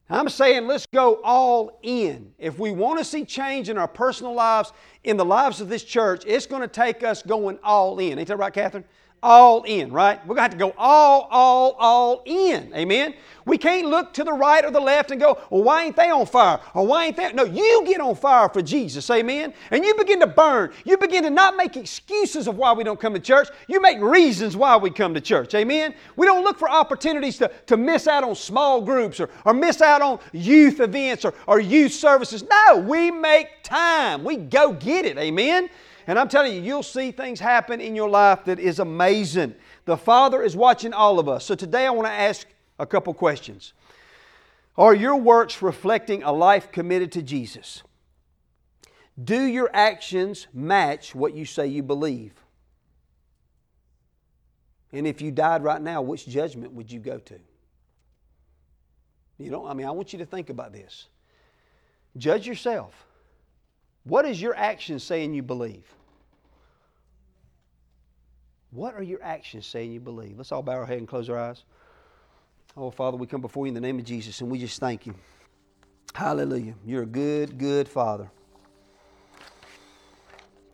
I'm saying let's go all in. If we want to see change in our personal lives, in the lives of this church, it's going to take us going all in. Ain't that right, Catherine? All in, right? We're going to have to go all, all, all in. Amen? We can't look to the right or the left and go, well, why ain't they on fire? Or why ain't they? No, you get on fire for Jesus. Amen? And you begin to burn. You begin to not make excuses of why we don't come to church. You make reasons why we come to church. Amen? We don't look for opportunities to, to miss out on small groups or, or miss out on youth events or, or youth services. No, we make time. We go get it. Amen? And I'm telling you, you'll see things happen in your life that is amazing. The Father is watching all of us. So today I want to ask a couple questions. Are your works reflecting a life committed to Jesus? Do your actions match what you say you believe? And if you died right now, which judgment would you go to? You know, I mean, I want you to think about this. Judge yourself. What is your action saying you believe? What are your actions saying you believe? Let's all bow our head and close our eyes. Oh, Father, we come before you in the name of Jesus and we just thank you. Hallelujah. You're a good, good Father.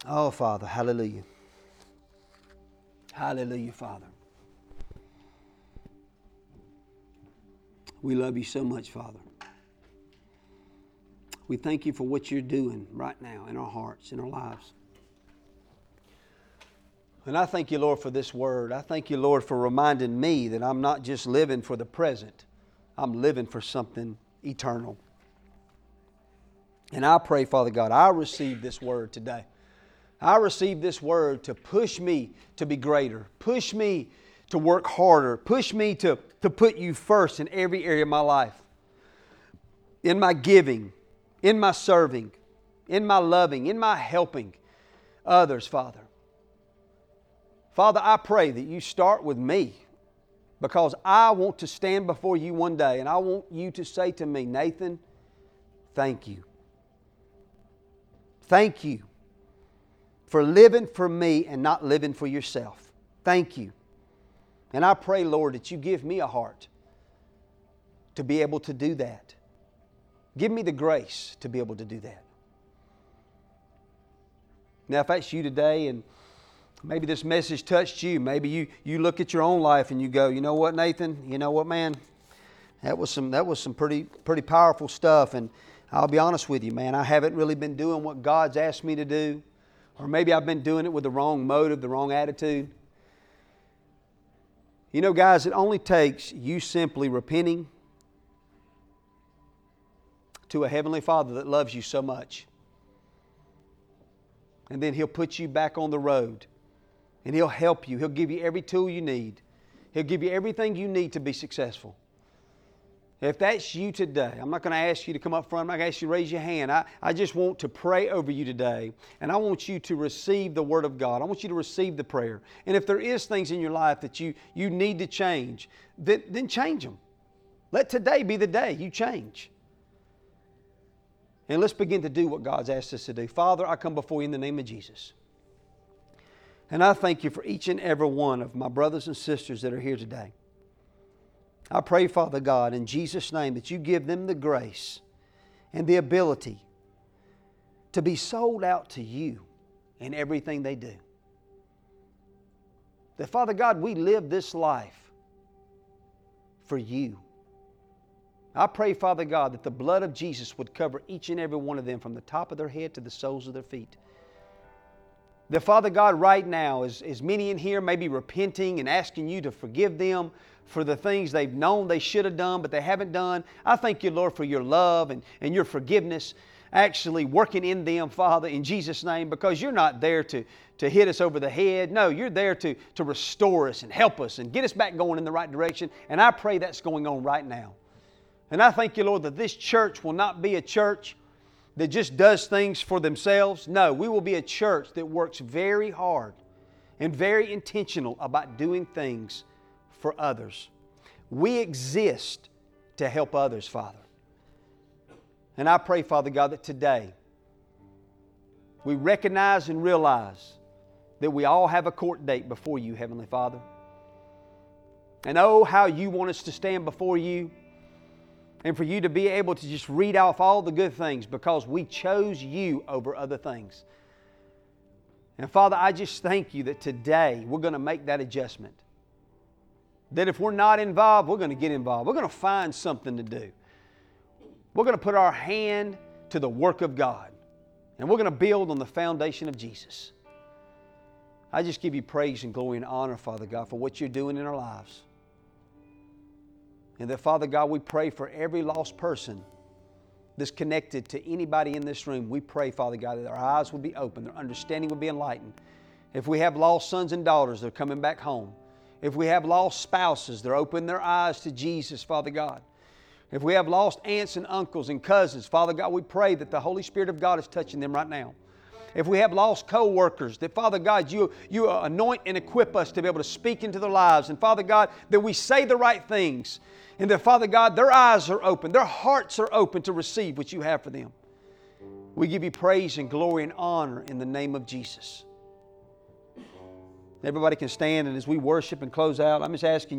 Oh, Father, hallelujah. Hallelujah, Father. We love you so much, Father. We thank you for what you're doing right now in our hearts, in our lives. And I thank you, Lord, for this word. I thank you, Lord, for reminding me that I'm not just living for the present, I'm living for something eternal. And I pray, Father God, I receive this word today. I receive this word to push me to be greater, push me to work harder, push me to, to put you first in every area of my life. in my giving, in my serving, in my loving, in my helping others, Father. Father, I pray that you start with me because I want to stand before you one day and I want you to say to me, Nathan, thank you. Thank you for living for me and not living for yourself. Thank you. And I pray, Lord, that you give me a heart to be able to do that. Give me the grace to be able to do that. Now, if that's you today and maybe this message touched you, maybe you, you look at your own life and you go, you know what, Nathan? You know what, man? That was some, that was some pretty, pretty powerful stuff. And I'll be honest with you, man, I haven't really been doing what God's asked me to do. Or maybe I've been doing it with the wrong motive, the wrong attitude. You know, guys, it only takes you simply repenting to a Heavenly Father that loves you so much. And then He'll put you back on the road and He'll help you. He'll give you every tool you need, He'll give you everything you need to be successful. If that's you today, I'm not going to ask you to come up front. I'm not going to ask you to raise your hand. I, I just want to pray over you today. And I want you to receive the Word of God. I want you to receive the prayer. And if there is things in your life that you, you need to change, then, then change them. Let today be the day you change. And let's begin to do what God's asked us to do. Father, I come before you in the name of Jesus. And I thank you for each and every one of my brothers and sisters that are here today. I pray, Father God, in Jesus' name, that you give them the grace and the ability to be sold out to you in everything they do. That, Father God, we live this life for you. I pray, Father God, that the blood of Jesus would cover each and every one of them from the top of their head to the soles of their feet. That, Father God, right now, as, as many in here may be repenting and asking you to forgive them for the things they've known they should have done, but they haven't done. I thank you, Lord, for your love and, and your forgiveness actually working in them, Father, in Jesus' name, because you're not there to, to hit us over the head. No, you're there to, to restore us and help us and get us back going in the right direction. And I pray that's going on right now. And I thank you, Lord, that this church will not be a church that just does things for themselves. No, we will be a church that works very hard and very intentional about doing things for others. We exist to help others, Father. And I pray, Father God, that today we recognize and realize that we all have a court date before you, Heavenly Father. And oh, how you want us to stand before you and for you to be able to just read off all the good things because we chose you over other things. And Father, I just thank you that today we're going to make that adjustment that if we're not involved, we're going to get involved. We're going to find something to do. We're going to put our hand to the work of God. And we're going to build on the foundation of Jesus. I just give you praise and glory and honor, Father God, for what you're doing in our lives. And that, Father God, we pray for every lost person that's connected to anybody in this room. We pray, Father God, that our eyes will be open, their understanding will be enlightened. If we have lost sons and daughters that are coming back home, if we have lost spouses, they're opening their eyes to Jesus, Father God. If we have lost aunts and uncles and cousins, Father God, we pray that the Holy Spirit of God is touching them right now. If we have lost co workers, that Father God, you, you anoint and equip us to be able to speak into their lives. And Father God, that we say the right things. And that Father God, their eyes are open, their hearts are open to receive what you have for them. We give you praise and glory and honor in the name of Jesus. Everybody can stand, and as we worship and close out, I'm just asking